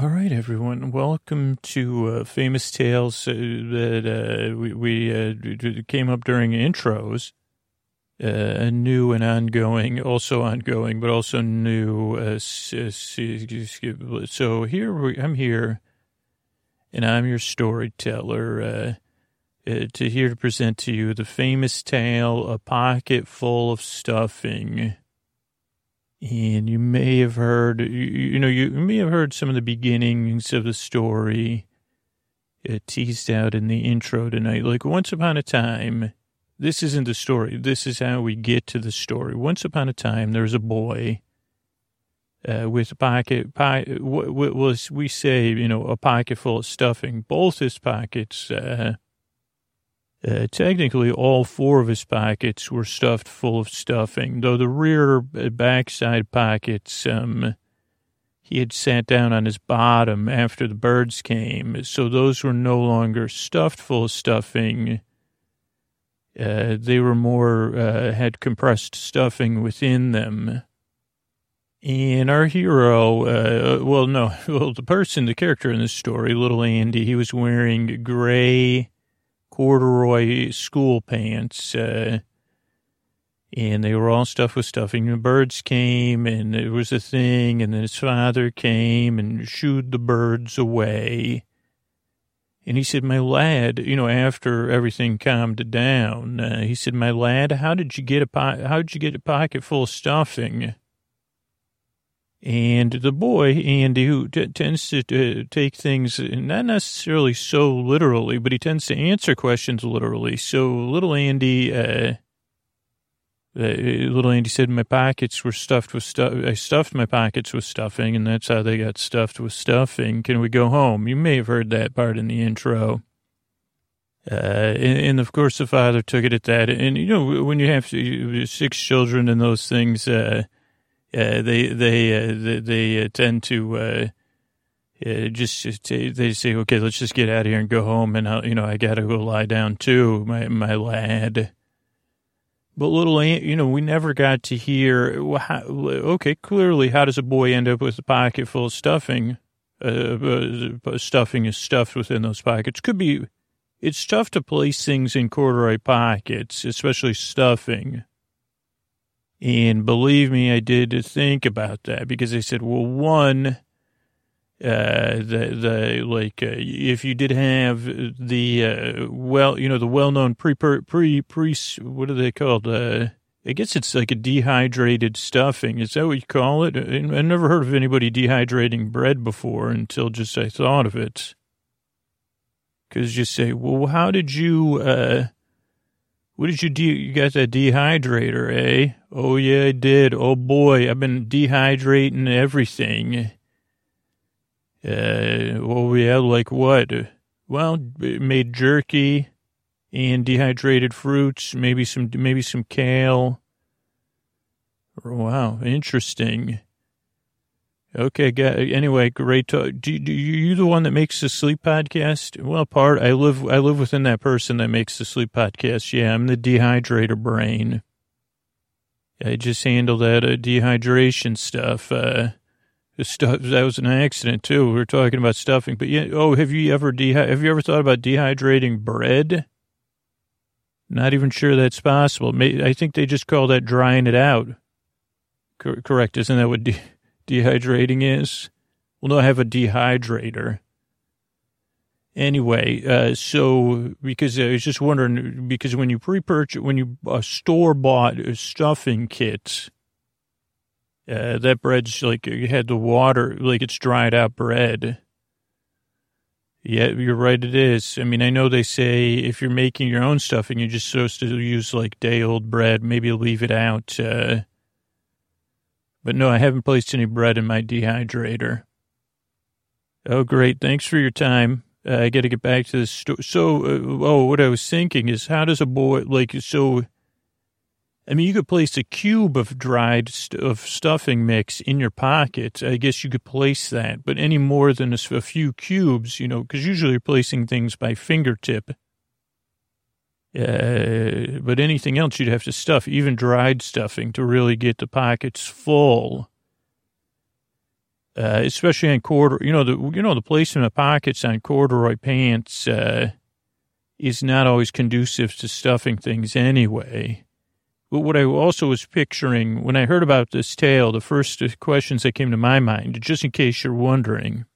All right, everyone. Welcome to uh, Famous Tales uh, that uh, we, we uh, came up during intros. Uh, new and ongoing, also ongoing, but also new. Uh, so here we, I'm here, and I'm your storyteller. To here to present to you the famous tale, a pocket full of stuffing. And you may have heard, you, you know, you may have heard some of the beginnings of the story uh, teased out in the intro tonight. Like once upon a time, this isn't the story. This is how we get to the story. Once upon a time, there was a boy uh, with a pocket, po- what, what was we say, you know, a pocket full of stuffing. Both his pockets, uh, uh, technically, all four of his pockets were stuffed full of stuffing, though the rear uh, backside pockets, um, he had sat down on his bottom after the birds came, so those were no longer stuffed full of stuffing. Uh, they were more, uh, had compressed stuffing within them. And our hero, uh, well, no, well, the person, the character in this story, little Andy, he was wearing gray, corduroy school pants, uh, and they were all stuffed with stuffing. The birds came, and it was a thing, and then his father came and shooed the birds away. And he said, "My lad, you know, after everything calmed down, uh, he said, "My lad, how did you get a po- how did you get a pocket full of stuffing?" And the boy, Andy, who t- tends to uh, take things not necessarily so literally, but he tends to answer questions literally. So little Andy, uh, uh, little Andy said, my pockets were stuffed with stuff. I stuffed my pockets with stuffing, and that's how they got stuffed with stuffing. Can we go home? You may have heard that part in the intro. Uh, and, and of course, the father took it at that. And, you know, when you have six children and those things, uh, uh, they they uh, they, uh, tend to uh, uh, just they say, okay, let's just get out of here and go home, and I'll, you know I gotta go lie down too, my my lad. But little, you know, we never got to hear. How, okay, clearly, how does a boy end up with a pocket full of stuffing? Uh, stuffing is stuffed within those pockets. Could be. It's tough to place things in corduroy pockets, especially stuffing. And believe me, I did think about that because I said, well, one, uh, the, the, like, uh, if you did have the, uh, well, you know, the well-known pre, pre, pre, pre what are they called? Uh, I guess it's like a dehydrated stuffing. Is that what you call it? I never heard of anybody dehydrating bread before until just I thought of it. Cause you say, well, how did you, uh, what did you do? You got that dehydrator, eh? Oh, yeah, I did. Oh, boy, I've been dehydrating everything. Uh, well, yeah, like what? Well, made jerky and dehydrated fruits, maybe some, maybe some kale. Wow, interesting. Okay, anyway, great talk. Do, do you the one that makes the sleep podcast? Well, part I live I live within that person that makes the sleep podcast. Yeah, I'm the dehydrator brain. I just handle that uh, dehydration stuff. Uh, stuff that was an accident too. We were talking about stuffing, but yeah. Oh, have you ever de- have you ever thought about dehydrating bread? Not even sure that's possible. I think they just call that drying it out. Cor- correct, isn't that what? De- dehydrating is. Well, no, I have a dehydrator. Anyway, uh, so because I was just wondering, because when you pre-purchase, when you uh, store bought stuffing kits, uh, that bread's like you had the water, like it's dried out bread. Yeah, you're right. It is. I mean, I know they say if you're making your own stuffing, you're just supposed to use like day old bread. Maybe leave it out. Uh, but no, I haven't placed any bread in my dehydrator. Oh, great. Thanks for your time. Uh, I got to get back to this. Sto- so, uh, oh, what I was thinking is how does a boy, like, so, I mean, you could place a cube of dried st- of stuffing mix in your pocket. I guess you could place that, but any more than a, a few cubes, you know, because usually you're placing things by fingertip. Uh, but anything else you'd have to stuff, even dried stuffing, to really get the pockets full. uh, especially on corduroy. You know the you know the placement of pockets on corduroy pants uh, is not always conducive to stuffing things anyway. But what I also was picturing when I heard about this tale, the first questions that came to my mind, just in case you're wondering.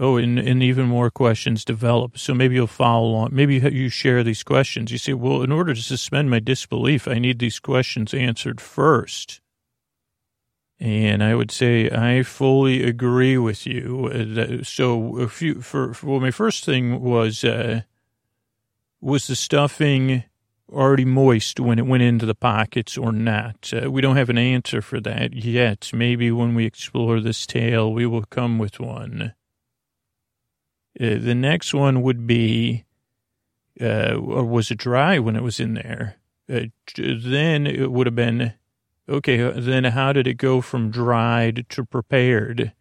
Oh, and, and even more questions develop. So maybe you'll follow along. Maybe you share these questions. You say, well, in order to suspend my disbelief, I need these questions answered first. And I would say I fully agree with you. So, a few for, for well, my first thing was uh, was the stuffing already moist when it went into the pockets or not? Uh, we don't have an answer for that yet. Maybe when we explore this tale, we will come with one. Uh, the next one would be, uh, or was it dry when it was in there? Uh, then it would have been Okay, uh, then how did it go from dried to prepared?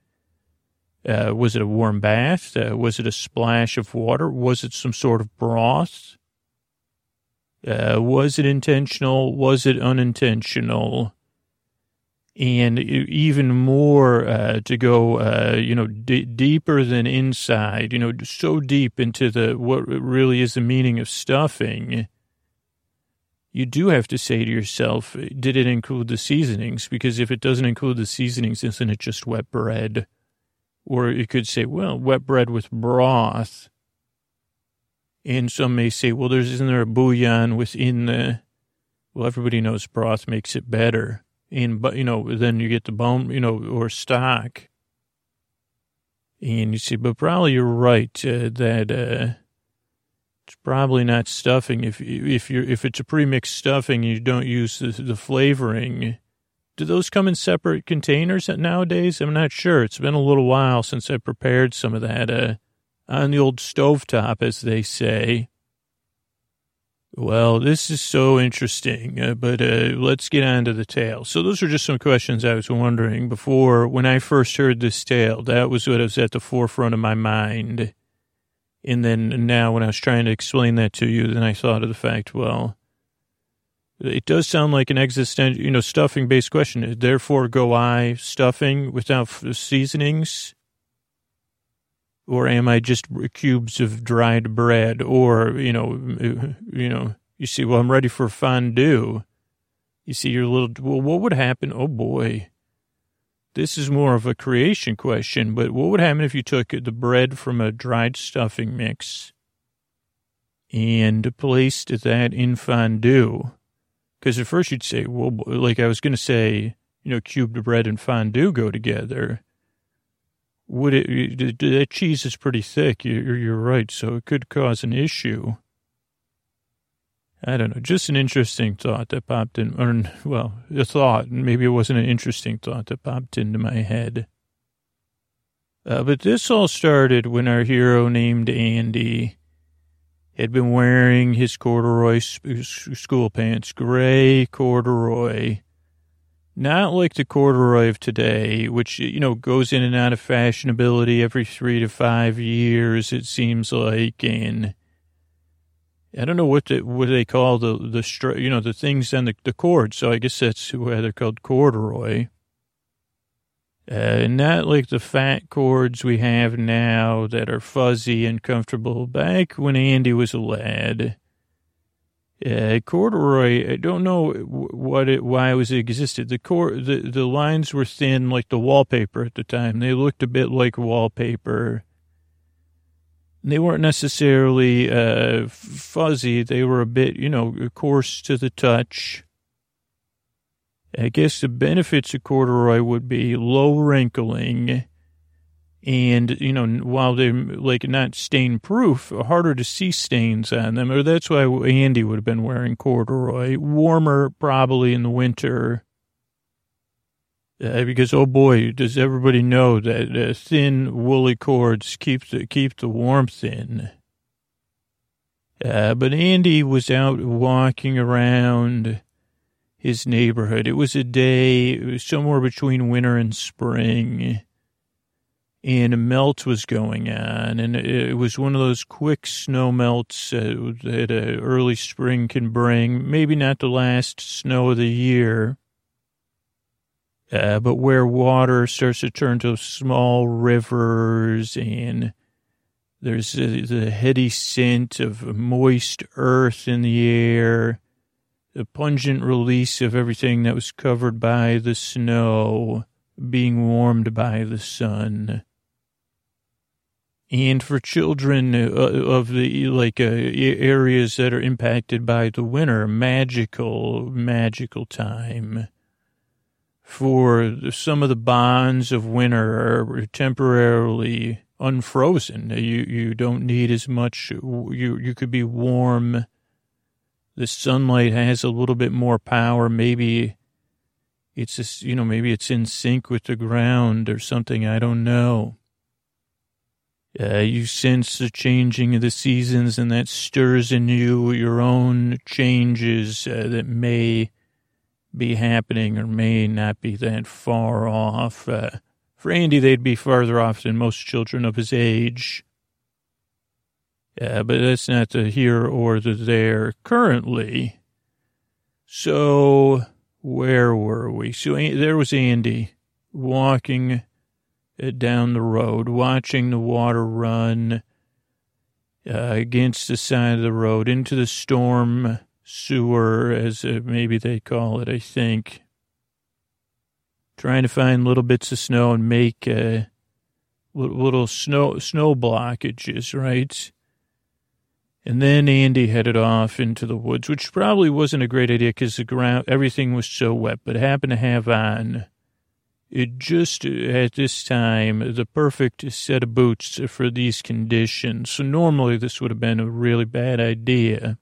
Uh, was it a warm bath? Was it a splash of water? Was it some sort of broth? Was it intentional? Was it unintentional? And even more uh, to go, uh, you know, d- deeper than inside, you know, so deep into the what really is the meaning of stuffing you do have to say to yourself, did it include the seasonings? Because if it doesn't include the seasonings, isn't it just wet bread? Or you could say, well, wet bread with broth. And some may say, well, there's, isn't there a bouillon within the, well, everybody knows broth makes it better. And, but, you know, then you get the bone, you know, or stock. And you see, but probably you're right uh, that, uh, it's probably not stuffing. If if you if it's a premixed stuffing, you don't use the, the flavoring. Do those come in separate containers nowadays? I'm not sure. It's been a little while since I prepared some of that uh, on the old stovetop, as they say. Well, this is so interesting, uh, but uh, let's get on to the tale. So those are just some questions I was wondering before when I first heard this tale. That was what was at the forefront of my mind. And then now when I was trying to explain that to you, then I thought of the fact, well, it does sound like an existential, you know, stuffing based question. Therefore, go I stuffing without seasonings? Or am I just cubes of dried bread? Or, you know, uh, you know, you see, well, I'm ready for fondue. You see, your little, well, what would happen? Oh boy. This is more of a creation question, but what would happen if you took the bread from a dried stuffing mix and placed that in fondue? Because at first you'd say, well, like I was going to say, you know, cubed bread and fondue go together. Would it, that cheese is pretty thick. You're, you're right. So it could cause an issue. I don't know, just an interesting thought that popped in, or, well, a thought, maybe it wasn't an interesting thought that popped into my head. Uh, but this all started when our hero named Andy had been wearing his corduroy school pants, gray corduroy, not like the corduroy of today, which, you know, goes in and out of fashionability every three to five years, it seems like, and I don't know what the, what they call the the you know the things on the the cord. So I guess that's why they're called corduroy. Uh, not like the fat cords we have now that are fuzzy and comfortable. Back when Andy was a lad, uh, corduroy. I don't know what it why it was existed. The cord the the lines were thin like the wallpaper at the time. They looked a bit like wallpaper they weren't necessarily uh, fuzzy. They were a bit, you know, coarse to the touch. I guess the benefits of corduroy would be low wrinkling and, you know, while they're like not stain proof, harder to see stains on them. Or that's why Andy would have been wearing corduroy. Warmer probably in the winter uh, because oh boy, does everybody know that uh, thin woolly cords keep the keep the warmth in. Uh, but Andy was out walking around his neighborhood. It was a day it was somewhere between winter and spring, and a melt was going on, and it was one of those quick snow melts uh, that uh, early spring can bring. Maybe not the last snow of the year Uh, but where water starts to turn to small rivers and there's the heady scent of moist earth in the air, the pungent release of everything that was covered by the snow being warmed by the sun. And for children uh, of the like uh, areas that are impacted by the winter, magical, magical time for some of the bonds of winter are temporarily unfrozen. You you don't need as much. You you could be warm. The sunlight has a little bit more power. Maybe it's just, you know maybe it's in sync with the ground or something. I don't know. Uh, you sense the changing of the seasons, and that stirs in you your own changes uh, that may be happening or may not be that far off. Uh, for Andy, they'd be farther off than most children of his age. Yeah, but that's not the here or the there currently. So, where were we? So, there was Andy walking uh, down the road, watching the water run uh, against the side of the road into the storm sewer, as uh, maybe they call it, I think. Trying to find little bits of snow and make uh, little snow snow blockages, right? And then Andy headed off into the woods, which probably wasn't a great idea because the ground, everything was so wet, but happened to have on it just at this time the perfect set of boots for these conditions. So normally this would have been a really bad idea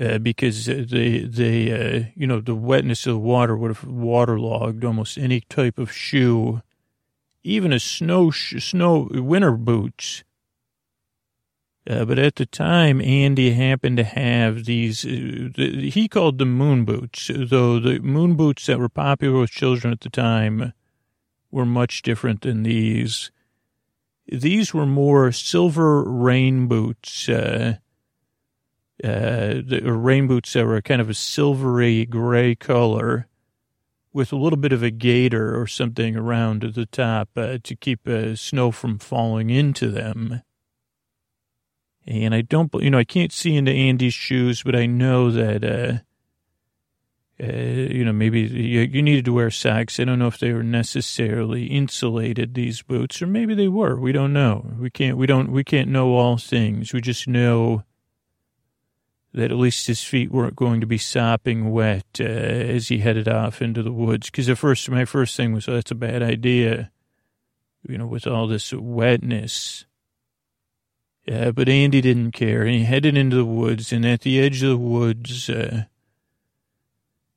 uh, because they, they, uh, you know, the wetness of the water would have waterlogged almost any type of shoe, even a snow, snow winter boots. Uh, but at the time, Andy happened to have these, uh, the, he called them moon boots, though the moon boots that were popular with children at the time were much different than these. These were more silver rain boots, uh, uh, the rain boots that were kind of a silvery gray color with a little bit of a gator or something around at the top uh, to keep uh, snow from falling into them. And I don't, you know, I can't see into Andy's shoes, but I know that, uh, uh, you know, maybe you, you, needed to wear socks. I don't know if they were necessarily insulated, these boots, or maybe they were. We don't know. We can't, we don't, we can't know all things. We just know that at least his feet weren't going to be sopping wet uh, as he headed off into the woods. Because at first, my first thing was, oh, that's a bad idea, you know, with all this wetness. Yeah, but Andy didn't care, and he headed into the woods, and at the edge of the woods uh,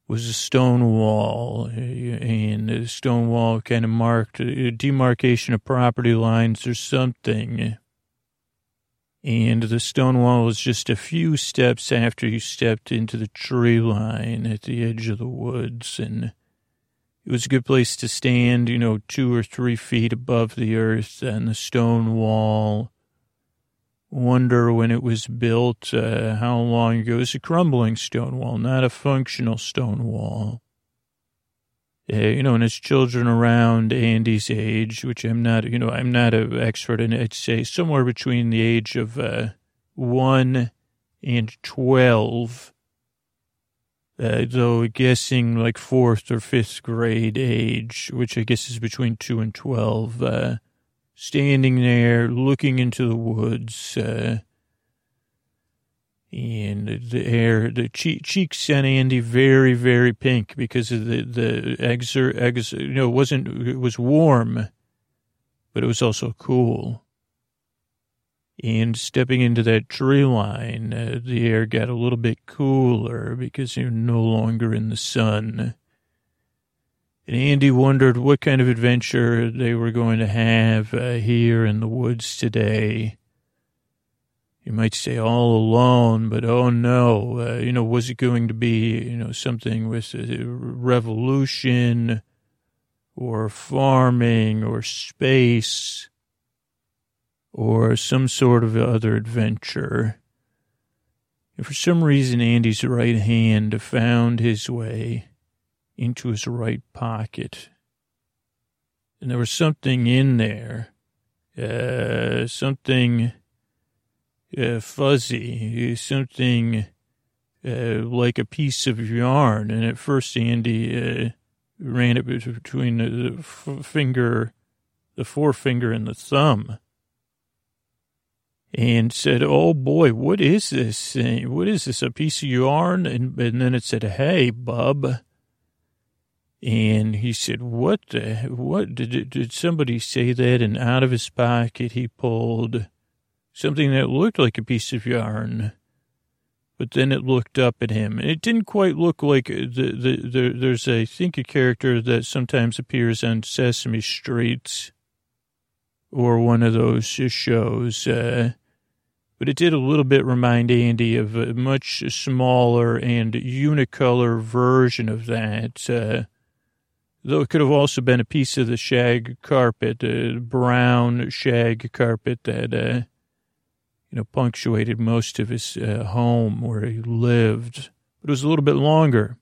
was a stone wall, uh, and the stone wall kind of marked a demarcation of property lines or something and the stone wall was just a few steps after you stepped into the tree line at the edge of the woods. And it was a good place to stand, you know, two or three feet above the earth and the stone wall. Wonder when it was built, uh, how long ago. It was a crumbling stone wall, not a functional stone wall uh, you know, and his children around Andy's age, which I'm not, you know, I'm not an expert in, I'd say somewhere between the age of uh, one and 12, uh, though guessing like fourth or fifth grade age, which I guess is between two and 12, uh, standing there looking into the woods, uh, and the hair, the cheek, cheeks on Andy very, very pink because of the the are eggs. You know, it wasn't it was warm, but it was also cool. And stepping into that tree line, uh, the air got a little bit cooler because you're no longer in the sun. And Andy wondered what kind of adventure they were going to have uh, here in the woods today you might stay all alone, but oh no, uh, you know, was it going to be, you know, something with a revolution or farming or space or some sort of other adventure? And for some reason, Andy's right hand found his way into his right pocket. And there was something in there, uh, something uh, fuzzy, something uh, like a piece of yarn. And at first, Andy uh, ran it between the finger, the forefinger, and the thumb and said, "Oh boy, what is this? What is this? A piece of yarn?" And, and then it said, "Hey, bub." And he said, "What? The, what did did somebody say that?" And out of his pocket, he pulled something that looked like a piece of yarn, but then it looked up at him. And it didn't quite look like the the, the there's a I think a character that sometimes appears on Sesame Street or one of those shows. Uh, but it did a little bit remind Andy of a much smaller and unicolor version of that. Uh, though it could have also been a piece of the shag carpet, a brown shag carpet that, uh, you know, punctuated most of his uh, home where he lived. But it was a little bit longer.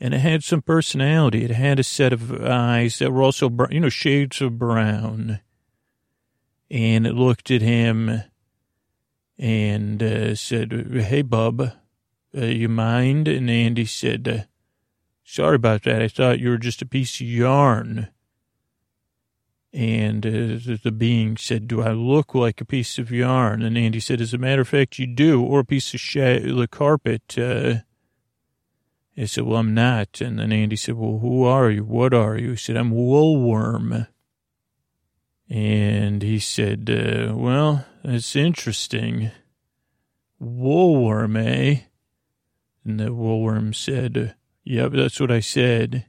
And it had some personality. It had a set of eyes that were also, you know, shades of brown and it looked at him and uh, said, Hey, bub, uh, you mind? And Andy said, uh, Sorry about that. I thought you were just a piece of yarn. And uh, the being said, Do I look like a piece of yarn? And Andy said, As a matter of fact, you do, or a piece of sh- the carpet. Uh, I said, Well, I'm not. And then Andy said, Well, who are you? What are you? He said, I'm a woolworm. And he said, uh, well, that's interesting. Woolworm, eh? And the woolworm said, yep, that's what I said.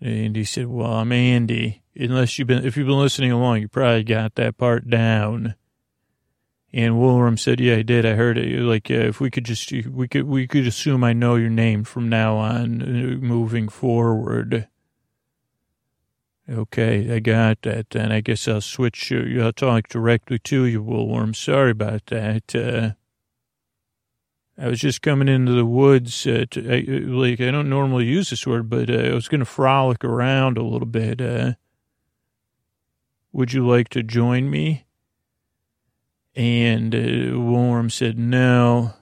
And he said, well, I'm Andy. Unless you've been, if you've been listening along, you probably got that part down. And Woolworm said, yeah, I did. I heard it. Like, uh, if we could just, we could, we could assume I know your name from now on, uh, moving forward. Okay, I got that. Then I guess I'll switch. I'll talk directly to you, Woolworm. Sorry about that. Uh, I was just coming into the woods. Uh, to, I, like I don't normally use this word, but uh, I was going to frolic around a little bit. Uh, would you like to join me? And uh, Woolworm said no.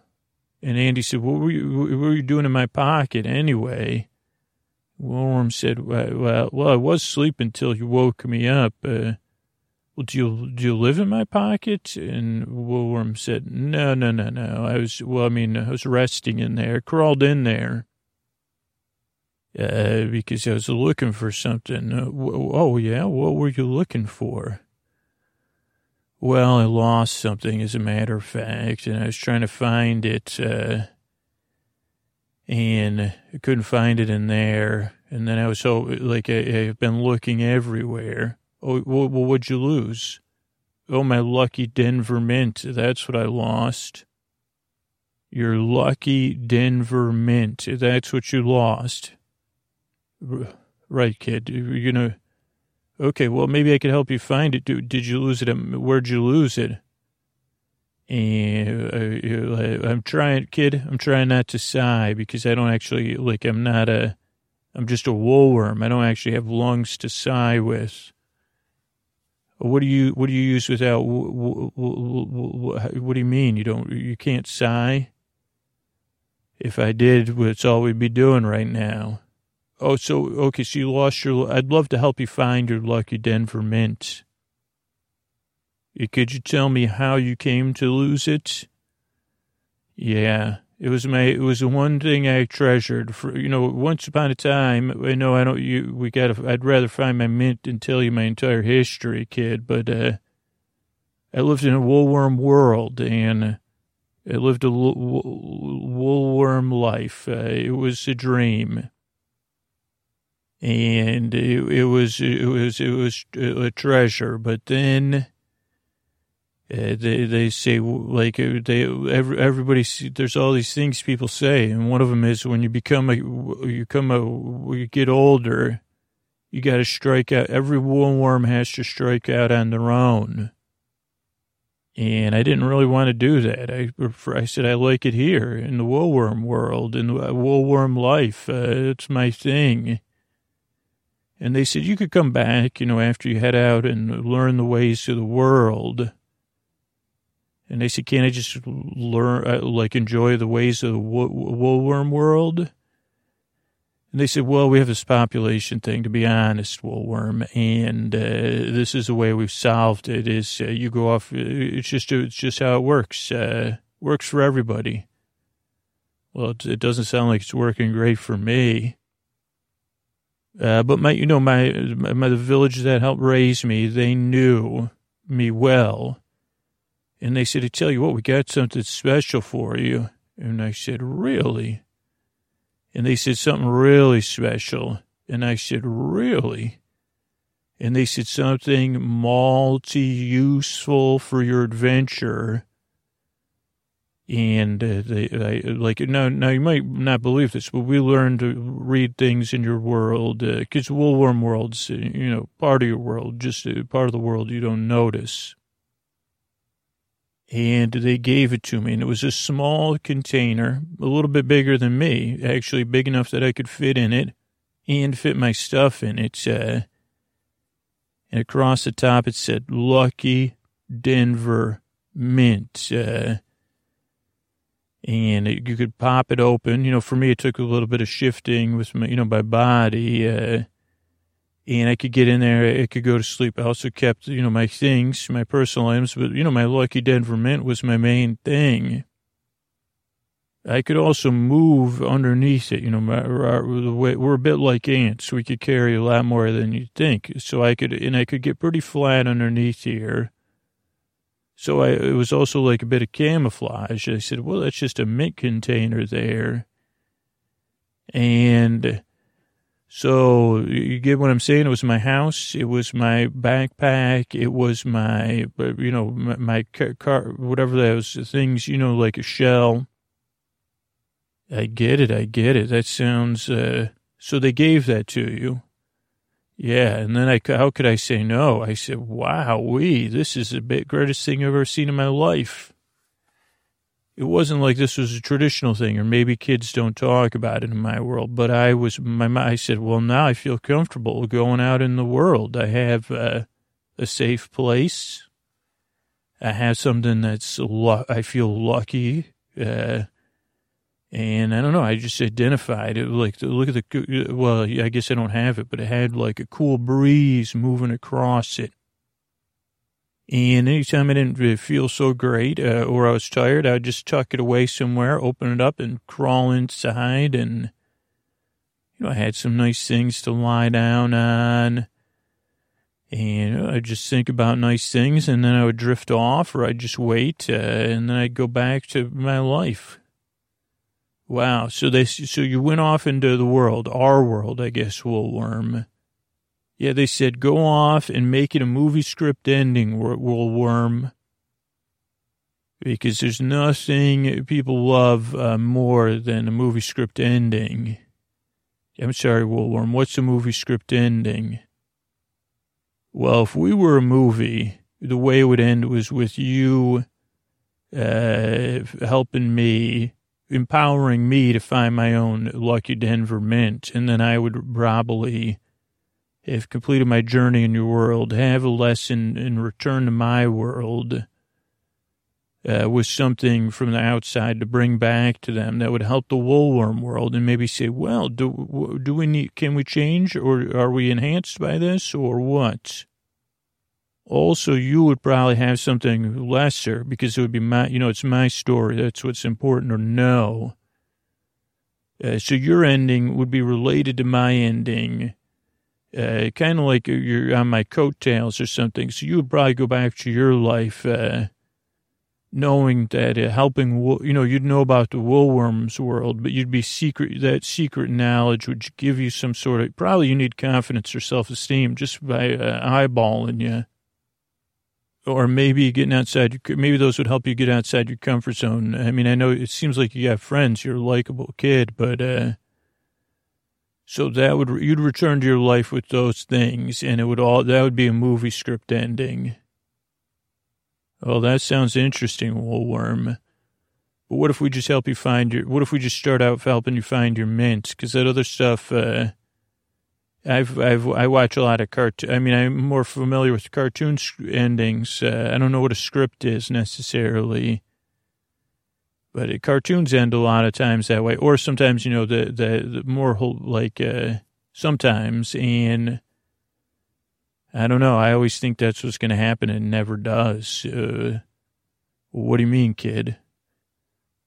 And Andy said, "What were you? What were you doing in my pocket anyway?" Woolworm said, well, well, I was sleeping until you woke me up. Well, do you, do you live in my pocket? And Woolworm said, no, no, no, no. I was, well, I mean, I was resting in there, crawled in there. Uh, because I was looking for something. Uh, oh, yeah? What were you looking for? Well, I lost something, as a matter of fact, and I was trying to find it. Uh, and I couldn't find it in there. And then I was so like I, have been looking everywhere. Oh, well, what'd you lose? Oh, my lucky Denver mint. That's what I lost. Your lucky Denver mint. That's what you lost. Right, kid. You're gonna. Okay, well, maybe I could help you find it. Did you lose it? Where'd you lose it? And uh, I'm trying, kid, I'm trying not to sigh because I don't actually, like, I'm not a, I'm just a woolworm. I don't actually have lungs to sigh with. What do you, what do you use without, what do you mean? You don't, you can't sigh? If I did, that's all we'd be doing right now. Oh, so, okay, so you lost your, I'd love to help you find your lucky Denver mint. Could you tell me how you came to lose it? Yeah, it was my, it was the one thing I treasured for, you know, once upon a time, I know I don't, you, we gotta, I'd rather find my mint and tell you my entire history, kid, but, uh, I lived in a woolworm world and I lived a woolworm life. Uh, it was a dream. And it, it was, it was, it was a treasure, but then, uh, they they say like uh, they every, everybody there's all these things people say and one of them is when you become a you come a you get older you got to strike out every woolworm has to strike out on their own And I didn't really want to do that. I, I said, I like it here in the woolworm world, in the woolworm life. Uh, it's my thing. And they said, you could come back, you know, after you head out and learn the ways of the world. And they said, can't I just learn, uh, like, enjoy the ways of the woolworm world? And they said, well, we have this population thing, to be honest, Woolworm, and uh, this is the way we've solved it is uh, you go off, uh, it's just, it's just how it works. Uh, works for everybody. Well, it, it, doesn't sound like it's working great for me. Uh, but my, you know, my, my, the village that helped raise me, they knew me well. And they said, I tell you what, we got something special for you. And I said, really? And they said something really special. And I said, really? And they said something multi-useful for your adventure. And uh, they, I, like, now, now you might not believe this, but we learned to read things in your world, because uh, Woolworm World's, you know, part of your world, just uh, part of the world you don't notice and they gave it to me. And it was a small container, a little bit bigger than me, actually big enough that I could fit in it and fit my stuff in it. Uh, and across the top it said Lucky Denver Mint. Uh, and it, you could pop it open. You know, for me, it took a little bit of shifting with my, you know, my body. Uh, and I could get in there. I could go to sleep. I also kept, you know, my things, my personal items, but, you know, my Lucky Denver Mint was my main thing. I could also move underneath it. You know, my, we're a bit like ants. We could carry a lot more than you think. So I could, and I could get pretty flat underneath here. So I, it was also like a bit of camouflage. I said, well, that's just a mint container there. And so you get what I'm saying? It was my house. It was my backpack. It was my, you know, my, my car, whatever those things, you know, like a shell. I get it. I get it. That sounds, uh, so they gave that to you. Yeah. And then I, how could I say no? I said, wow, we, this is the greatest thing I've ever seen in my life it wasn't like this was a traditional thing, or maybe kids don't talk about it in my world. But I was, my, I said, well, now I feel comfortable going out in the world. I have a safe place. I have something that's, I feel lucky. Uh, and I don't know, I just identified it like, look at the, well, I guess I don't have it, but it had like a cool breeze moving across it. And anytime I didn't feel so great uh, or I was tired, I would just tuck it away somewhere, open it up, and crawl inside. And, you know, I had some nice things to lie down on. And I'd just think about nice things, and then I would drift off, or I'd just wait, uh, and then I'd go back to my life. Wow. So they, so you went off into the world, our world, I guess, Woolworm. Yeah, they said go off and make it a movie script ending, Will Woolworm. Because there's nothing people love uh, more than a movie script ending. I'm sorry, Woolworm. What's a movie script ending? Well, if we were a movie, the way it would end was with you uh, helping me, empowering me to find my own Lucky Denver Mint, and then I would probably have completed my journey in your world, have a lesson and return to my world uh, with something from the outside to bring back to them that would help the woolworm world and maybe say, well, do, do we need, can we change or are we enhanced by this or what? Also, you would probably have something lesser because it would be my, you know, it's my story. That's what's important or no. Uh, so your ending would be related to my ending uh, kind of like you're on my coattails or something. So you would probably go back to your life, uh, knowing that uh, helping, you know, you'd know about the woolworms world, but you'd be secret, that secret knowledge would give you some sort of, probably you need confidence or self-esteem just by uh, eyeballing you. Or maybe getting outside, maybe those would help you get outside your comfort zone. I mean, I know it seems like you have friends, you're a likable kid, but, uh, so that would you'd return to your life with those things, and it would all that would be a movie script ending. Well, that sounds interesting, Woolworm. But what if we just help you find your, what if we just start out helping you find your mint? Because that other stuff, uh, I've, I've, I watch a lot of cartoon. I mean, I'm more familiar with cartoon endings. Uh, I don't know what a script is necessarily, but it, cartoons end a lot of times that way. Or sometimes, you know, the, the, the more whole, like, uh, sometimes. And I don't know. I always think that's what's going to happen and never does. Uh, what do you mean, kid?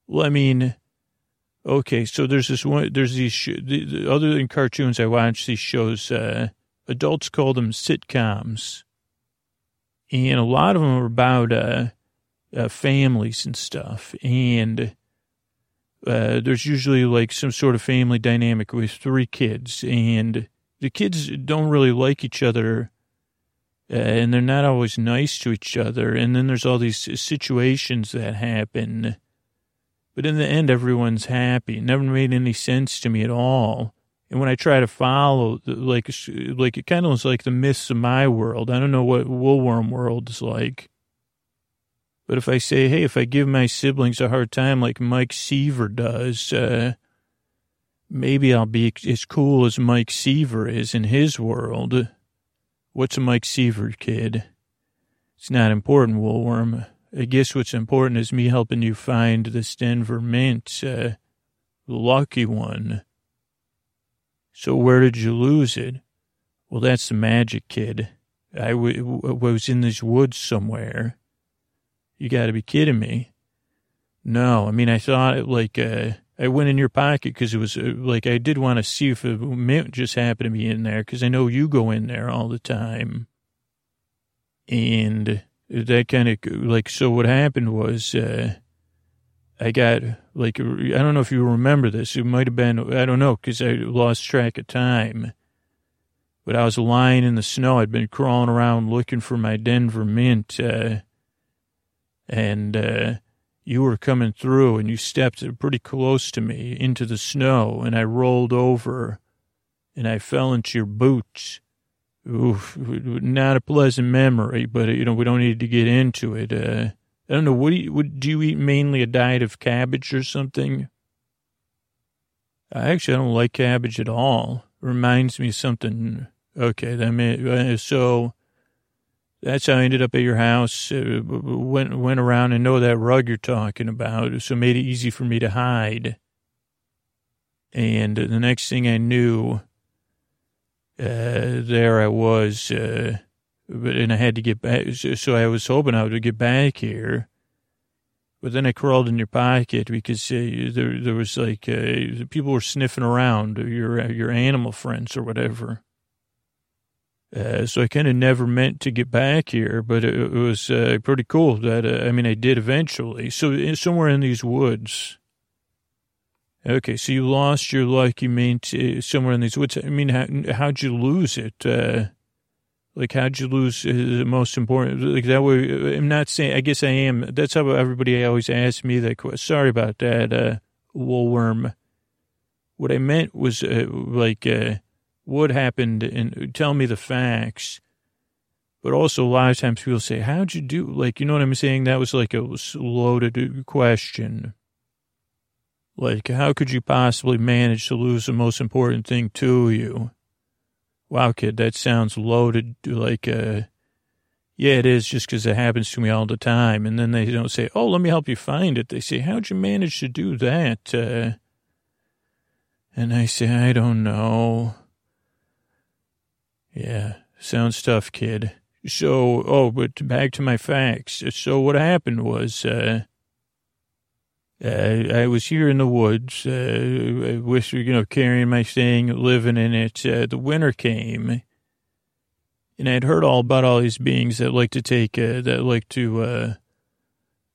Well, I mean, Okay, so there's this one. There's these sh- the, the, other than cartoons. I watch these shows. Uh, adults call them sitcoms, and a lot of them are about uh, uh, families and stuff. And uh, there's usually like some sort of family dynamic with three kids, and the kids don't really like each other. Uh, and they're not always nice to each other. And then there's all these situations that happen but in the end, everyone's happy. It never made any sense to me at all. And when I try to follow, like, like it kind of was like the myths of my world. I don't know what Woolworm world is like. But if I say, hey, if I give my siblings a hard time like Mike Seaver does, uh, maybe I'll be as cool as Mike Seaver is in his world. What's a Mike Seaver kid? It's not important, Woolworm. I guess what's important is me helping you find this Denver mint, uh, lucky one. So where did you lose it? Well, that's the magic, kid. I w- w- was in this woods somewhere. You got to be kidding me. No, I mean, I thought it like, uh, I went in your pocket because it was uh, like, I did want to see if a mint just happened to be in there because I know you go in there all the time. And that kind of like so what happened was uh, i got like i don't know if you remember this it might have been i don't know because i lost track of time but i was lying in the snow i'd been crawling around looking for my denver mint uh, and uh, you were coming through and you stepped pretty close to me into the snow and i rolled over and i fell into your boots Oof, not a pleasant memory, but you know we don't need to get into it. Uh, I don't know. What do you would do? You eat mainly a diet of cabbage or something? I actually I don't like cabbage at all. It reminds me of something. Okay, that may, uh, so that's how I ended up at your house. Uh, went went around and know that rug you're talking about, so made it easy for me to hide. And the next thing I knew, uh, there I was, uh, but and I had to get back. So I was hoping I would get back here, but then I crawled in your pocket because uh, there there was like uh, people were sniffing around your your animal friends or whatever. Uh, so I kind of never meant to get back here, but it, it was uh, pretty cool that uh, I mean I did eventually. So somewhere in these woods, Okay, so you lost your luck. You mean to, somewhere in these woods. I mean, how, how'd you lose it? Uh, like, how'd you lose uh, the most important? Like that way, I'm not saying. I guess I am. That's how everybody always asks me that. question. Sorry about that, uh, woolworm. What I meant was uh, like uh, what happened, and tell me the facts. But also, a lot of times people say, "How'd you do?" Like, you know what I'm saying? That was like a loaded question. Like, how could you possibly manage to lose the most important thing to you? Wow, kid, that sounds loaded. Like, uh, yeah, it is just because it happens to me all the time. And then they don't say, oh, let me help you find it. They say, how'd you manage to do that? Uh, and I say, I don't know. Yeah, sounds tough, kid. So, oh, but back to my facts. So what happened was, uh, uh, I was here in the woods, uh, with, you know, carrying my thing, living in it. Uh, the winter came, and I'd heard all about all these beings that like to take, uh, that like to, uh,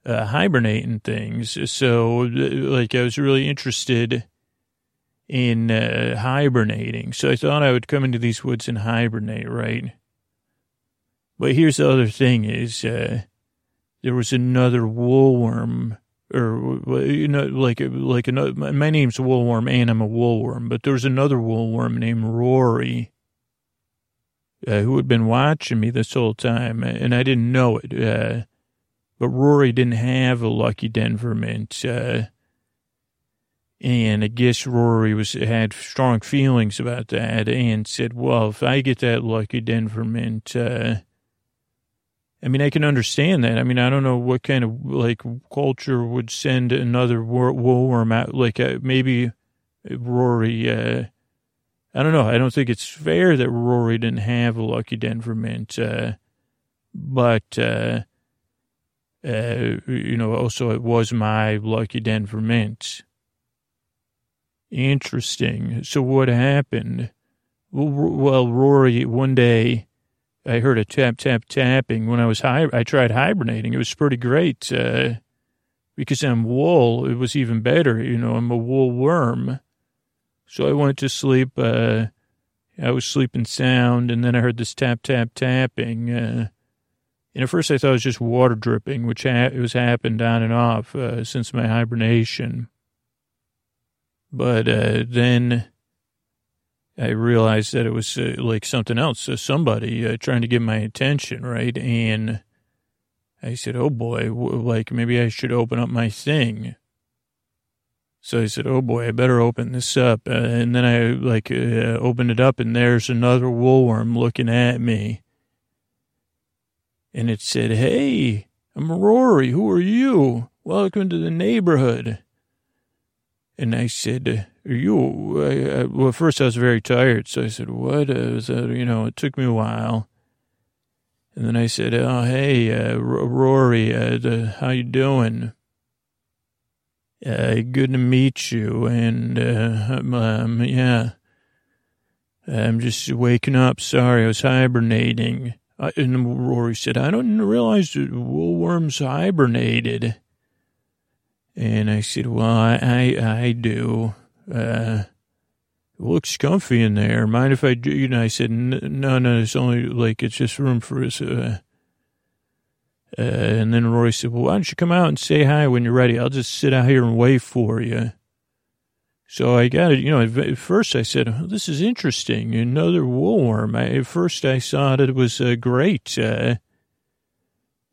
uh, hibernate and things. So, like, I was really interested in, uh, hibernating. So I thought I would come into these woods and hibernate, right? But here's the other thing is, uh, there was another woolworm or you know, like like another. My name's Woolworm, and I'm a woolworm. But there's another woolworm named Rory, uh, who had been watching me this whole time, and I didn't know it. Uh, but Rory didn't have a Lucky Denver mint. Uh, and I guess Rory was had strong feelings about that and said, well, if I get that Lucky Denver mint, uh, I mean, I can understand that. I mean, I don't know what kind of like culture would send another woolworm out. Like uh, maybe Rory, uh, I don't know. I don't think it's fair that Rory didn't have a Lucky Denver mint. Uh, but, uh, uh, you know, also it was my Lucky Denver mint. Interesting. So what happened? Well, Rory, one day I heard a tap, tap, tapping when I was high. I tried hibernating. It was pretty great. Uh, because I'm wool, it was even better. You know, I'm a wool worm. So I went to sleep. Uh, I was sleeping sound, and then I heard this tap, tap, tapping. Uh, and at first I thought it was just water dripping, which ha- it was happened on and off uh, since my hibernation. But uh, then I realized that it was uh, like something else, uh, somebody uh, trying to get my attention, right? And I said, "Oh boy, w- like maybe I should open up my thing." So I said, "Oh boy, I better open this up." Uh, and then I like uh, opened it up, and there's another woolworm looking at me, and it said, "Hey, I'm Rory. Who are you? Welcome to the neighborhood." And I said, Are you, I, I, well, first I was very tired. So I said, What that? You know, it took me a while. And then I said, Oh, hey, uh, Rory, uh, the, how you doing? Uh, good to meet you. And, uh, um, yeah, I'm just waking up. Sorry, I was hibernating. Uh, and Rory said, I don't realize woolworms hibernated. And I said, well, I, I, do. Uh, looks comfy in there. Mind if I do? You know, I said, no, no, it's only like, it's just room for us. Uh, uh, and then Roy said, well, why don't you come out and say hi when you're ready? I'll just sit out here and wait for you. So I got it, you know, at first I said, oh, this is interesting. Another woolworm. I, at first I thought it was uh, great. Uh,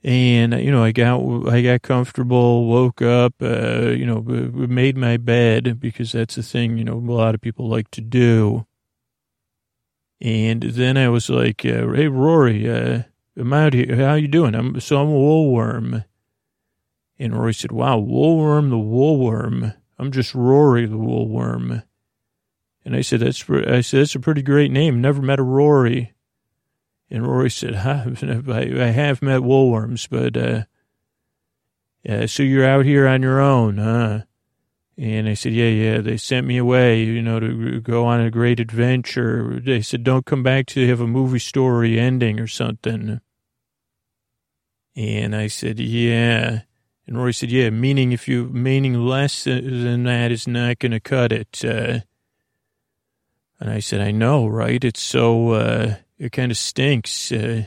and you know, I got I got comfortable, woke up, uh, you know, made my bed because that's the thing you know a lot of people like to do. And then I was like, uh, "Hey, Rory, uh, I'm out here. How you doing?" I'm so I'm a woolworm. And Rory said, "Wow, woolworm, the woolworm. I'm just Rory, the woolworm." And I said, "That's I said that's a pretty great name. Never met a Rory." And Rory said, huh, I have met woolworms, but, uh, yeah, so you're out here on your own, huh? And I said, yeah, yeah, they sent me away, you know, to go on a great adventure. They said, don't come back till you have a movie story ending or something. And I said, yeah. And Rory said, yeah, meaning if you, meaning less than that is not going to cut it. Uh, and I said, I know, right? It's so, uh, it kind of stinks. Uh,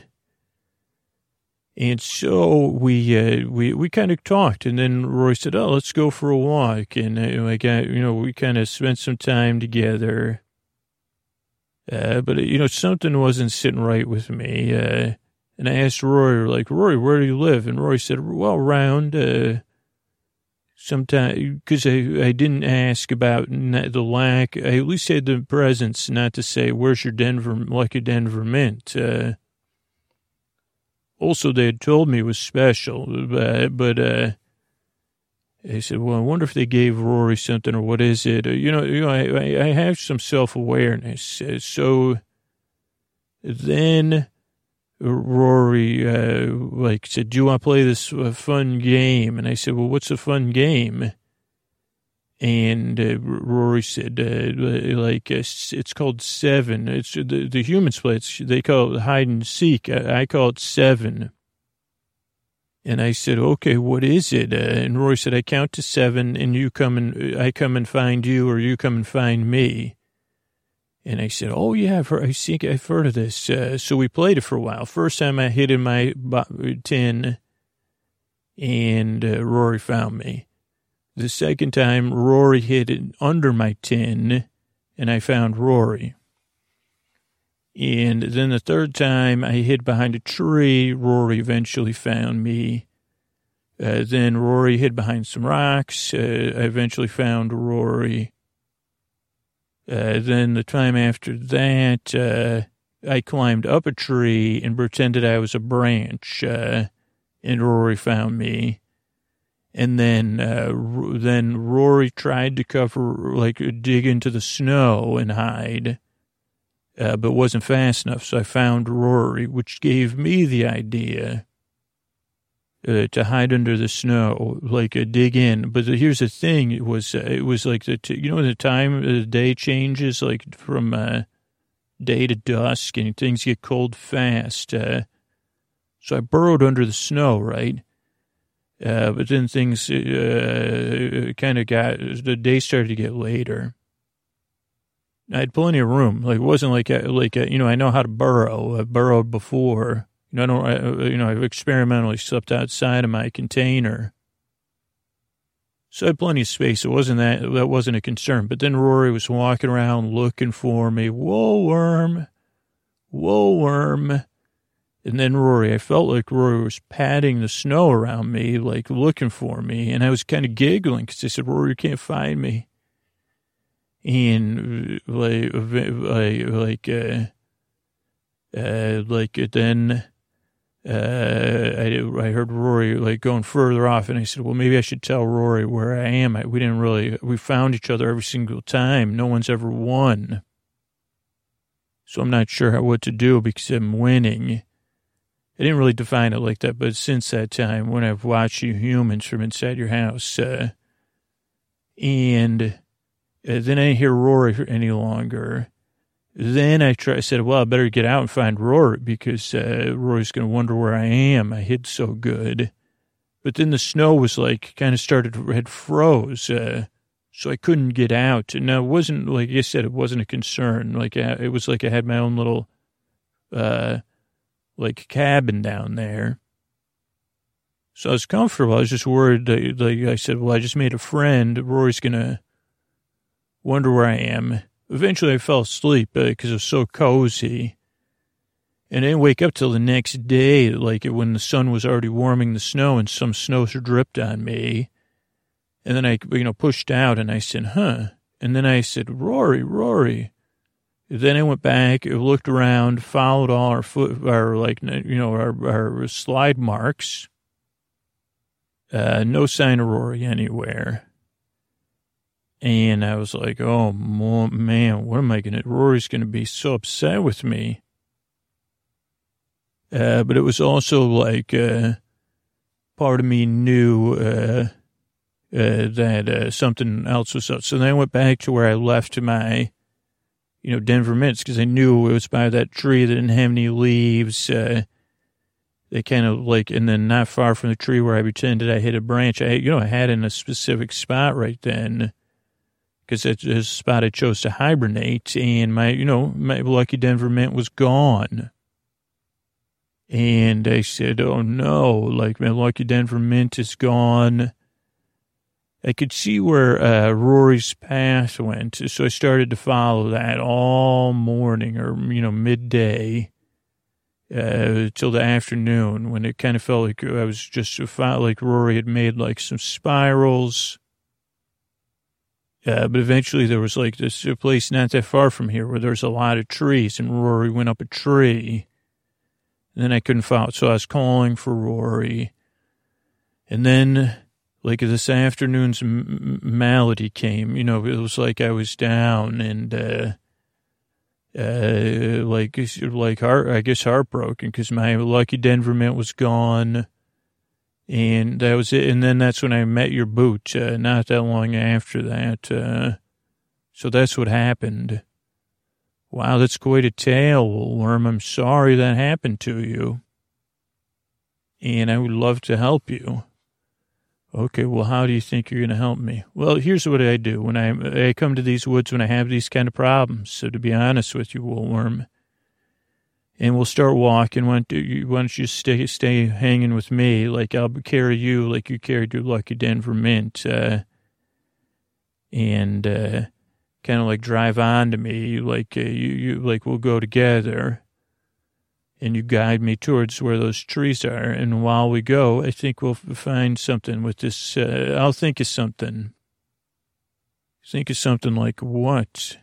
and so we uh, we we kind of talked, and then Roy said, "Oh, let's go for a walk." And uh, I got you know we kind of spent some time together. Uh, but you know something wasn't sitting right with me, uh, and I asked Roy, like, "Roy, where do you live?" And Roy said, "Well, around." Sometimes because I, I didn't ask about the lack. I at least had the presence, not to say where's your Denver like a Denver mint. Uh, also, they had told me it was special, but, but uh, they said, "Well, I wonder if they gave Rory something, or what is it?" Uh, you know, you know, I, I have some self awareness, uh, so then Rory, uh, like said, do you want to play this uh, fun game? And I said, well, what's a fun game? And uh, Rory said, uh, like, uh, it's called Seven. It's the, the humans play. They call it hide and seek. I, I, call it Seven. And I said, okay, what is it? Uh, and Rory said, I count to seven and you come and I come and find you or you come and find me. And I said, "Oh yeah, I've heard, I think I've heard of this." Uh, so we played it for a while. First time I hid in my tin, and uh, Rory found me. The second time, Rory hid under my tin, and I found Rory. And then the third time, I hid behind a tree. Rory eventually found me. Uh, then Rory hid behind some rocks. Uh, I eventually found Rory. Uh, then the time after that, uh, I climbed up a tree and pretended I was a branch, uh, and Rory found me. And then, uh, then Rory tried to cover, like, dig into the snow and hide, uh, but wasn't fast enough. So I found Rory, which gave me the idea uh, to hide under the snow, like uh, dig in. But here's the thing: it was uh, it was like the t- you know the time the day changes, like from uh, day to dusk, and things get cold fast. Uh, so I burrowed under the snow, right? Uh, but then things uh, kind of got the day started to get later. I had plenty of room. Like it wasn't like like you know I know how to burrow. I burrowed before. You know I don't. I, you know I've experimentally slept outside of my container. So I had plenty of space. It wasn't that that wasn't a concern. But then Rory was walking around looking for me. Whoa, worm. Whoa, worm. And then Rory, I felt like Rory was patting the snow around me, like looking for me. And I was kind of giggling because I said, Rory, you can't find me. And like, like, like, uh, uh, like then, uh, I, I heard Rory like going further off and I said, well, maybe I should tell Rory where I am. I, we didn't really, we found each other every single time. No one's ever won. So I'm not sure how, what to do because I'm winning. I didn't really define it like that, but since that time, when I've watched you humans from inside your house, uh, and uh, then I didn't hear Rory any longer. Then I try, I said, well, I better get out and find Rory because uh, Rory's going to wonder where I am. I hid so good. But then the snow was like kind of started, had froze. Uh, so I couldn't get out. And it wasn't, like I said, it wasn't a concern. Like I, it was like I had my own little, uh, like cabin down there. So I was comfortable. I was just worried. That, like I said, well, I just made a friend. Rory's going to wonder where I am. Eventually I fell asleep because uh, it was so cozy. And I didn't wake up till the next day, like when the sun was already warming the snow and some snow dripped on me. And then I, you know, pushed out and I said, huh. And then I said, Rory, Rory. Then I went back, looked around, followed all our foot, our like, you know, our, our slide marks. Uh, no sign of Rory anywhere. And I was like, oh, man, what am I going to, Rory's going to be so upset with me. Uh, but it was also like, uh, part of me knew, uh, uh that, uh, something else was up. So then I went back to where I left my, you know, Denver mints because I knew it was by that tree that didn't have any leaves. Uh, they kind of like, and then not far from the tree where I pretended I hit a branch. I, you know, I had in a specific spot right then because it's a spot I chose to hibernate and my, you know, my lucky Denver mint was gone. And I said, oh no, like my lucky Denver mint is gone. I could see where uh, Rory's path went, so I started to follow that all morning or you know midday uh, till the afternoon when it kind of felt like I was just like Rory had made like some spirals. Uh, but eventually there was like this place not that far from here where there's a lot of trees and Rory went up a tree. And then I couldn't follow, so I was calling for Rory. And then like this afternoon's m- malady came, you know, it was like I was down and, uh, uh, like, like heart, I guess heartbroken because my lucky Denver mint was gone. And that was it. And then that's when I met your boot, uh, not that long after that. Uh, so that's what happened. Wow, that's quite a tale, Worm. I'm sorry that happened to you. And I would love to help you. Okay, well, how do you think you're going to help me? Well, here's what I do when I, I come to these woods when I have these kind of problems. So to be honest with you, Woolworm, and we'll start walking. Why don't you, why don't you stay stay hanging with me? Like I'll carry you like you carried your lucky Denver mint, uh, and uh, kind of like drive on to me. Like uh, you, you like we'll go together and you guide me towards where those trees are. And while we go, I think we'll find something with this. Uh, I'll think of something. Think of something like what?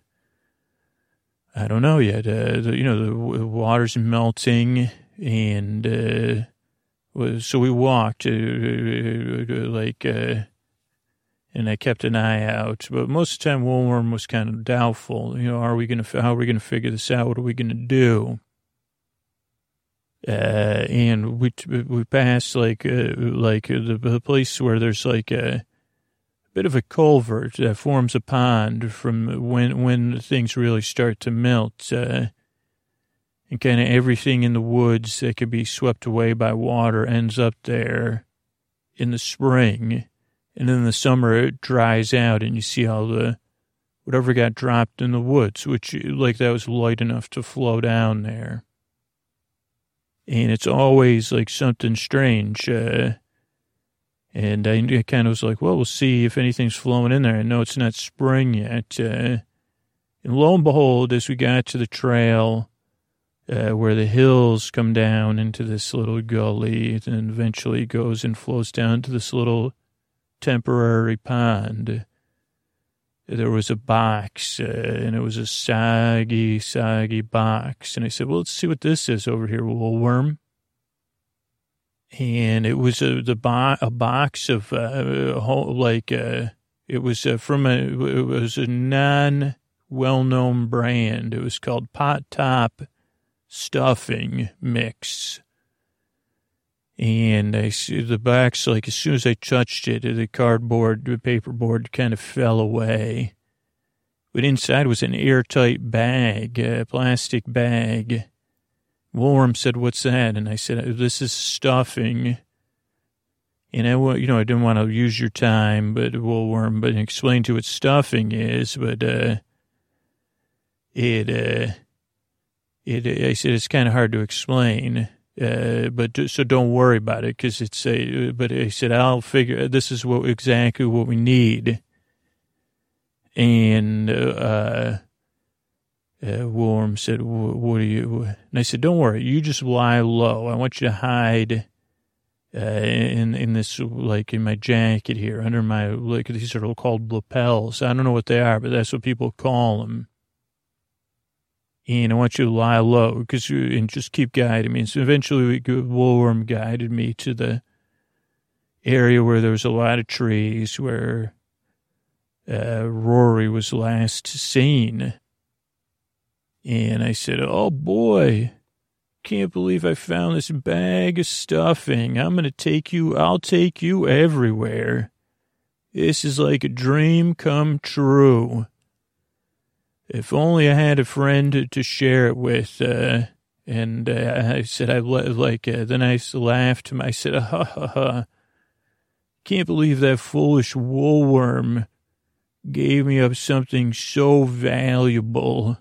I don't know yet. Uh, the, you know, the water's melting, and uh, so we walked, uh, like, uh, and I kept an eye out. But most of the time, Woolworm was kind of doubtful. You know, are we gonna? How are we gonna figure this out? What are we gonna do? Uh, and we we passed like uh, like the, the place where there's like a bit of a culvert that forms a pond from when when things really start to melt. Uh, and kind of everything in the woods that could be swept away by water ends up there in the spring. And then in the summer it dries out and you see all the whatever got dropped in the woods, which like that was light enough to flow down there and it's always like something strange. Uh, and I kind of was like, well, we'll see if anything's flowing in there. I know it's not spring yet. Uh, and lo and behold, as we got to the trail uh, where the hills come down into this little gully and eventually goes and flows down to this little temporary pond, there was a box, uh, and it was a saggy, saggy box. And I said, well, let's see what this is over here, woolworm. And it was a, the bo- a box of, uh, like, uh, it was uh, from a, it was a non well-known brand. It was called Pot Top Stuffing Mix. And I see the box, like as soon as I touched it, the cardboard, the paperboard kind of fell away. But inside was an airtight bag, a plastic bag. Woolworm said, what's that? And I said, this is stuffing. And I, you know, I didn't want to use your time, but Woolworm, but explain to what stuffing is, but, uh, it, uh, it, I said, it's kind of hard to explain. Uh, but so don't worry about it because it's a, but I said, I'll figure this is what exactly what we need. And, uh, uh, Warm said, what do you, and I said, don't worry, you just lie low. I want you to hide, uh, in, in this, like in my jacket here under my, like these are called lapels. I don't know what they are, but that's what people call them and I want you to lie low because you and just keep guiding me. And so eventually, Woolworm guided me to the area where there was a lot of trees where uh, Rory was last seen. And I said, "Oh boy, can't believe I found this bag of stuffing. I'm gonna take you. I'll take you everywhere. This is like a dream come true." if only I had a friend to, to share it with. Uh, and uh, I said, I like, uh, then I laughed. I said, ha ha ha. Can't believe that foolish woolworm gave me up something so valuable.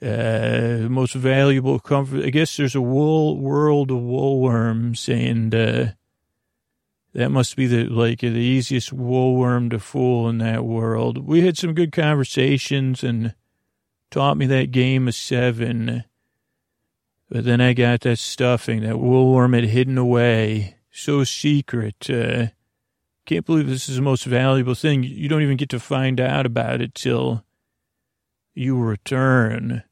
Uh, most valuable comfort. I guess there's a wool world of woolworms and, uh, that must be the like the easiest woolworm to fool in that world. We had some good conversations and taught me that game of seven. But then I got that stuffing that woolworm had hidden away, so secret. Uh, can't believe this is the most valuable thing. You don't even get to find out about it till you return.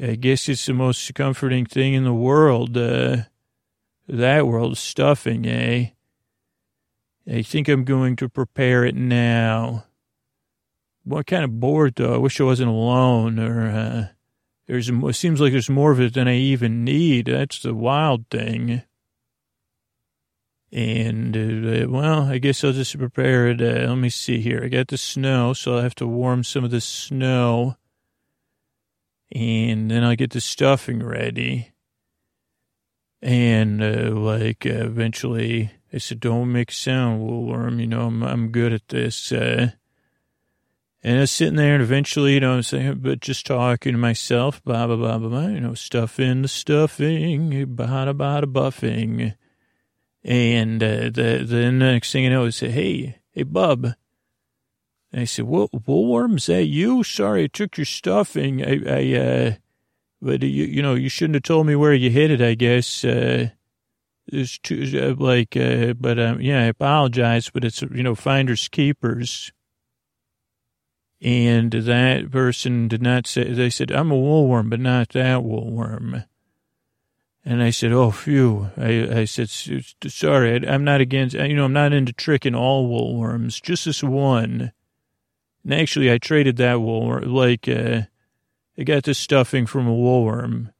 I guess it's the most comforting thing in the world. Uh, that world stuffing, eh? I think I'm going to prepare it now. What kind of bored though? I wish I wasn't alone. Or uh, there's it seems like there's more of it than I even need. That's the wild thing. And uh, well, I guess I'll just prepare it. Uh, let me see here. I got the snow, so I'll have to warm some of the snow, and then I'll get the stuffing ready. And uh, like uh, eventually I said, don't make sound, Woolworm. You know, I'm, I'm good at this. Uh, and I was sitting there and eventually, you know, I'm saying, but just talking to myself, blah, blah, blah, blah, blah, you know, stuff in the stuffing, bada, bada, buffing. And uh, the, the next thing I know, I said, hey, hey, bub. And I said, well, Woolworm, is that you? Sorry, I took your stuffing. I, I, uh, but you, you know, you shouldn't have told me where you hid it, I guess. Uh, it's too, uh, like, uh, but, um, yeah, I apologize, but it's, you know, finders keepers. And that person did not say, they said, I'm a woolworm, but not that woolworm. And I said, oh, phew. I, I said, sorry, I, am not against, you know, I'm not into tricking all woolworms, just this one. And actually, I traded that woolworm, like, uh, I got this stuffing from a woolworm.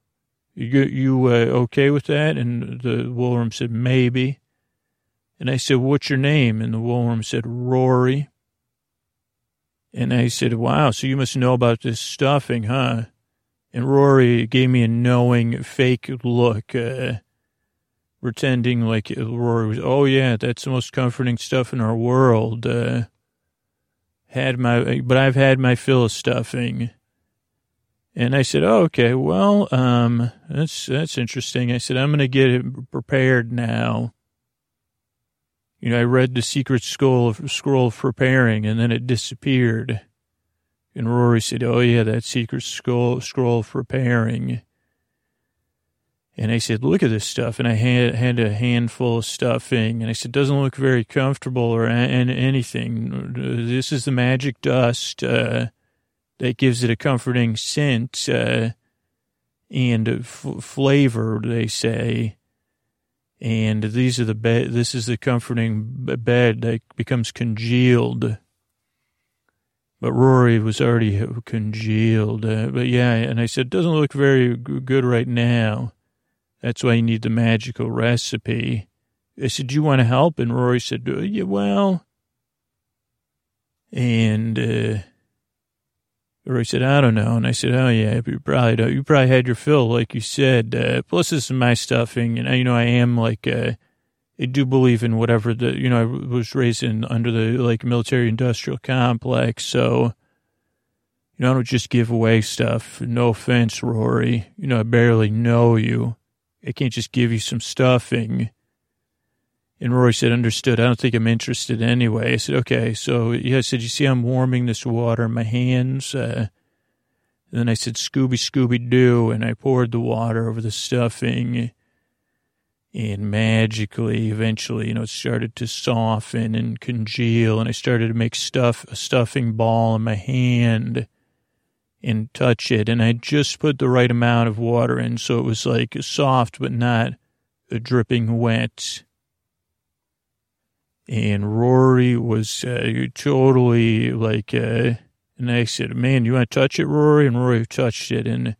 You, you uh, okay with that? And the woolworm said, maybe. And I said, what's your name? And the woolworm said, Rory. And I said, wow, so you must know about this stuffing, huh? And Rory gave me a knowing, fake look, uh, pretending like Rory was, oh yeah, that's the most comforting stuff in our world. Uh, had my, but I've had my fill of stuffing. And I said, oh, okay, well, um, that's, that's interesting. I said, I'm going to get it prepared now. You know, I read the secret scroll of, scroll of preparing and then it disappeared. And Rory said, oh yeah, that secret scroll, scroll of preparing. And I said, look at this stuff. And I had, had a handful of stuffing. And I said, doesn't look very comfortable or and anything. This is the magic dust. Uh, that gives it a comforting scent uh, and f- flavor, they say. And these are the bed. This is the comforting bed that becomes congealed. But Rory was already congealed. Uh, but yeah, and I said, doesn't look very good right now. That's why you need the magical recipe. I said, do you want to help? And Rory said, yeah, well. And uh, Roy said, I don't know. And I said, oh, yeah, you probably don't. You probably had your fill, like you said. Uh, plus, this is my stuffing. And, you know, I am like, uh, I do believe in whatever the, you know, I was raised in under the, like, military industrial complex. So, you know, I don't just give away stuff. No offense, Rory. You know, I barely know you. I can't just give you some stuffing. And Rory said, understood. I don't think I'm interested anyway. I said, okay. So yeah, I said, you see, I'm warming this water in my hands. Uh, then I said, Scooby, Scooby Doo. And I poured the water over the stuffing. And magically, eventually, you know, it started to soften and congeal. And I started to make stuff, a stuffing ball in my hand and touch it. And I just put the right amount of water in. So it was like soft, but not dripping wet and Rory was uh, totally like, uh, and I said, man, you want to touch it, Rory? And Rory touched it and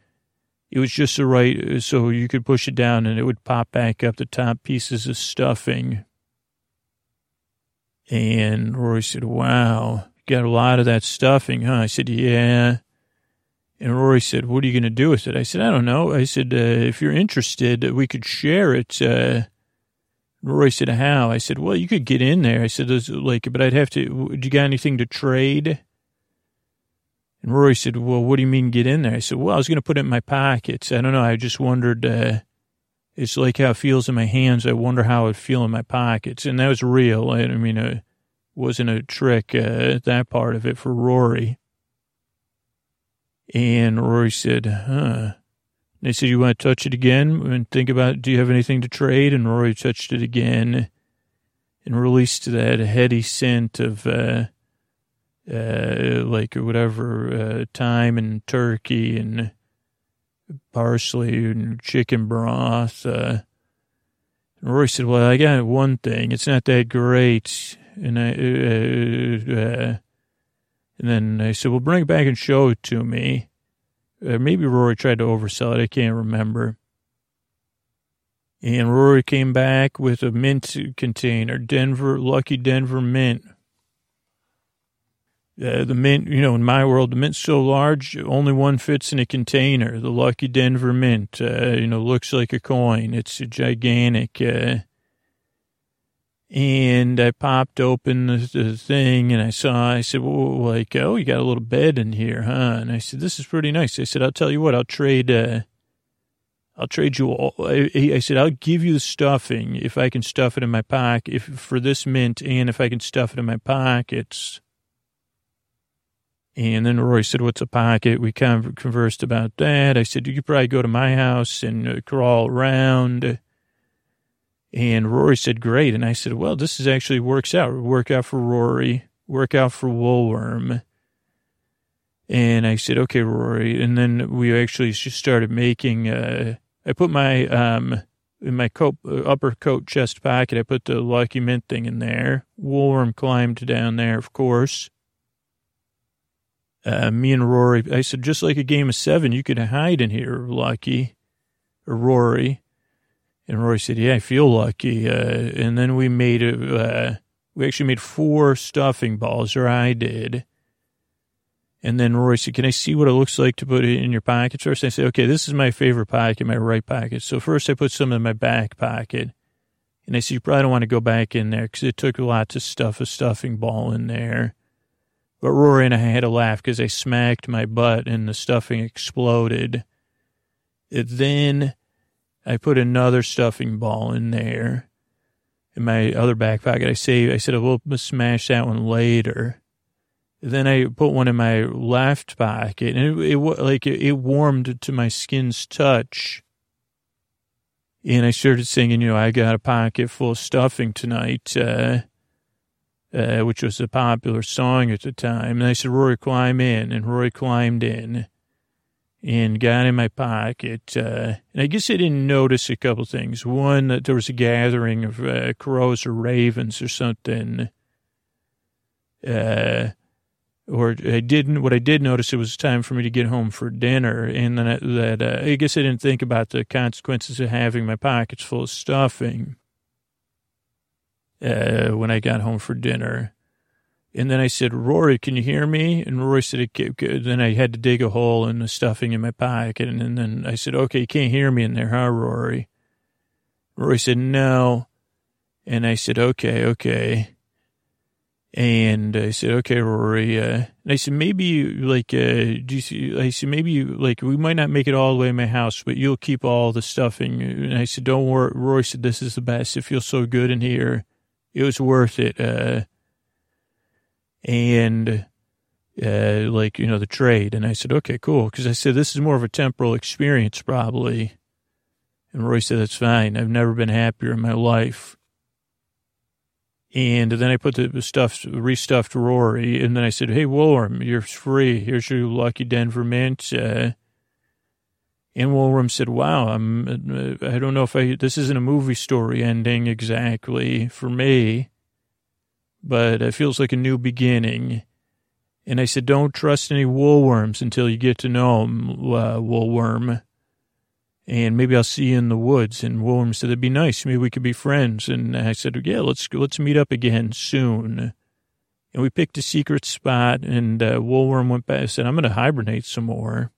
it was just the right, so you could push it down and it would pop back up the top pieces of stuffing. And Rory said, wow, got a lot of that stuffing, huh? I said, yeah. And Rory said, what are you going to do with it? I said, I don't know. I said, uh, if you're interested, we could share it. Uh, Roy said, how? I said, well, you could get in there. I said, like, but I'd have to, do you got anything to trade? And Rory said, well, what do you mean get in there? I said, well, I was going to put it in my pockets. I don't know. I just wondered, uh, it's like how it feels in my hands. I wonder how it feel in my pockets. And that was real. I, I mean, it wasn't a trick, uh, that part of it for Rory. And Rory said, huh. They said, you want to touch it again and think about, do you have anything to trade? And Rory touched it again and released that heady scent of, uh, uh, like whatever, uh, thyme and turkey and parsley and chicken broth. Uh, and Rory said, well, I got one thing. It's not that great. And I, uh, uh, and then I said, well, bring it back and show it to me. Uh, maybe Rory tried to oversell it. I can't remember. And Rory came back with a mint container, Denver, lucky Denver mint. Uh, the mint, you know, in my world, the mint's so large, only one fits in a container. The lucky Denver mint, uh, you know, looks like a coin. It's gigantic. Uh, and I popped open the, the, thing and I saw, I said, well, like, oh, you got a little bed in here, huh? And I said, this is pretty nice. I said, I'll tell you what, I'll trade, uh, I'll trade you all. I, I, said, I'll give you the stuffing if I can stuff it in my pocket, if for this mint and if I can stuff it in my pockets. And then Roy said, what's a pocket? We con- conversed about that. I said, you could probably go to my house and uh, crawl around. And Rory said, great. And I said, well, this is actually works out. Work out for Rory, work out for Woolworm. And I said, okay, Rory. And then we actually just started making, uh, I put my, um, in my coat, uh, upper coat chest pocket, I put the Lucky Mint thing in there. Woolworm climbed down there, of course. Uh, me and Rory, I said, just like a game of seven, you could hide in here, Lucky, or Rory. And Roy said, yeah, I feel lucky. Uh, and then we made, a, uh, we actually made four stuffing balls, or I did. And then Roy said, can I see what it looks like to put it in your pocket first? I said, okay, this is my favorite pocket, my right pocket. So first I put some in my back pocket. And I said, you probably don't want to go back in there because it took a lot to stuff a stuffing ball in there. But Rory and I had a laugh because I smacked my butt and the stuffing exploded. And then I put another stuffing ball in there in my other back pocket. I say, I said, we'll smash that one later. Then I put one in my left pocket, and it, it like it, it warmed to my skin's touch. And I started singing, you know, I got a pocket full of stuffing tonight, uh, uh, which was a popular song at the time. And I said, Rory, climb in. And Rory climbed in and got in my pocket. Uh, and I guess I didn't notice a couple things. One, that there was a gathering of uh, crows or ravens or something. Uh, or I didn't. What I did notice, it was time for me to get home for dinner, and then I, that uh, I guess I didn't think about the consequences of having my pockets full of stuffing uh, when I got home for dinner. And then I said, Rory, can you hear me? And Rory said, then I had to dig a hole in the stuffing in my pocket. And, then I said, okay, you can't hear me in there, huh, Rory? Rory said, no. And I said, okay, okay. And I said, okay, Rory. Uh, and I said, maybe like, uh, do you see, I said, maybe you, like, we might not make it all the way to my house, but you'll keep all the stuffing. And I said, don't worry. Rory said, this is the best. It feels so good in here. It was worth it. Uh, and, uh, like, you know, the trade. And I said, okay, cool. Cause I said, this is more of a temporal experience probably. And Roy said, that's fine. I've never been happier in my life. And then I put the stuffed, restuffed Rory. And then I said, Hey, Woolworm, you're free. Here's your lucky Denver mint. Uh, and Woolworm said, Wow, I'm, uh, I don't know if I, this isn't a movie story ending exactly for me, but it feels like a new beginning. And I said, Don't trust any woolworms until you get to know them, uh, Woolworm and maybe I'll see you in the woods. And William said, that'd be nice. Maybe we could be friends. And I said, yeah, let's, let's meet up again soon. And we picked a secret spot and uh, Woolworm went back and said, I'm going to hibernate some more.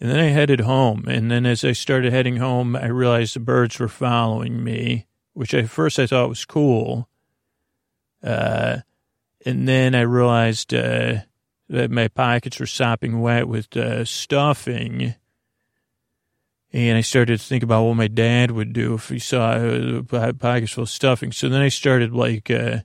And then I headed home. And then as I started heading home, I realized the birds were following me, which at first I thought was cool. Uh, and then I realized uh, that my pockets were sopping wet with uh, stuffing and I started to think about what my dad would do if he saw a pockets full of stuffing. So then I started like uh,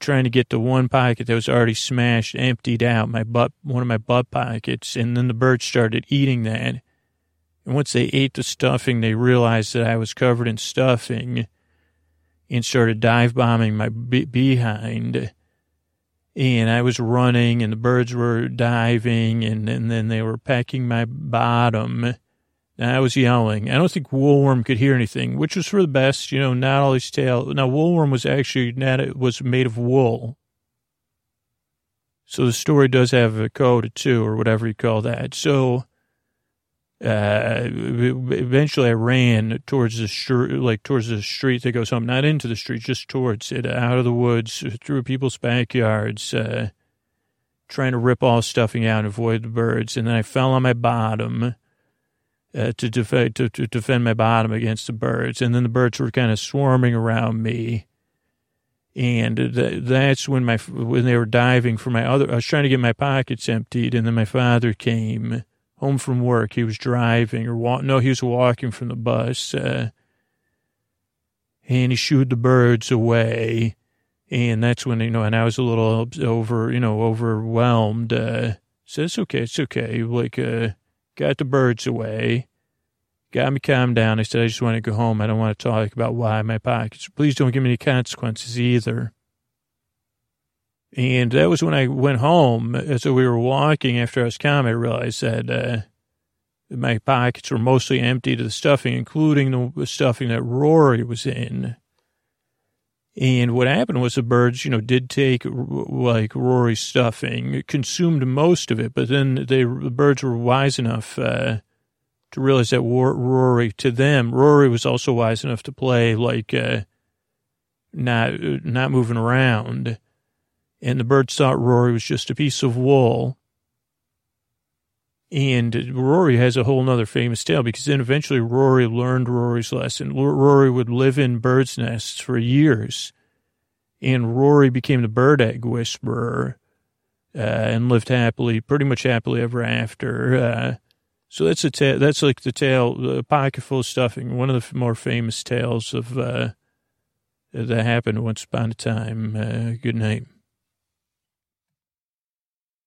trying to get the one pocket that was already smashed, emptied out, my butt, one of my butt pockets. And then the birds started eating that. And once they ate the stuffing, they realized that I was covered in stuffing and started dive bombing my behind. And I was running and the birds were diving and, and then they were pecking my bottom I was yelling. I don't think Woolworm could hear anything, which was for the best. You know, not all his tail. Now, Woolworm was actually not, was made of wool. So the story does have a code too, or whatever you call that. So, uh, eventually I ran towards the street, like towards the street that goes home, not into the street, just towards it, out of the woods, through people's backyards, uh, trying to rip all stuffing out and avoid the birds. And then I fell on my bottom uh, to, def- to, to defend my bottom against the birds. And then the birds were kind of swarming around me. And th- that's when my when they were diving for my other. I was trying to get my pockets emptied, and then my father came home from work. He was driving or walk. No, he was walking from the bus, uh, and he shooed the birds away. And that's when, you know, and I was a little over, you know, overwhelmed. Uh, so it's okay. It's okay. Like, uh, got the birds away, got me calmed down. I said, I just want to go home. I don't want to talk about why my pockets. Please don't give me any consequences either. And that was when I went home. As we were walking after I was calm, I realized that, uh, my pockets were mostly empty to the stuffing, including the stuffing that Rory was in. And what happened was the birds, you know, did take like Rory's stuffing, consumed most of it, but then they, the birds were wise enough uh, to realize that Rory, to them, Rory was also wise enough to play like uh, not not moving around, and the birds thought Rory was just a piece of wool. And Rory has a whole nother famous tale because then eventually Rory learned Rory's lesson. Rory would live in birds' nests for years. And Rory became the bird egg whisperer uh, and lived happily, pretty much happily ever after. Uh, so that's a ta- that's like the tale, a pocket full of stuffing. One of the more famous tales of uh, that happened once upon a time. Uh, good night.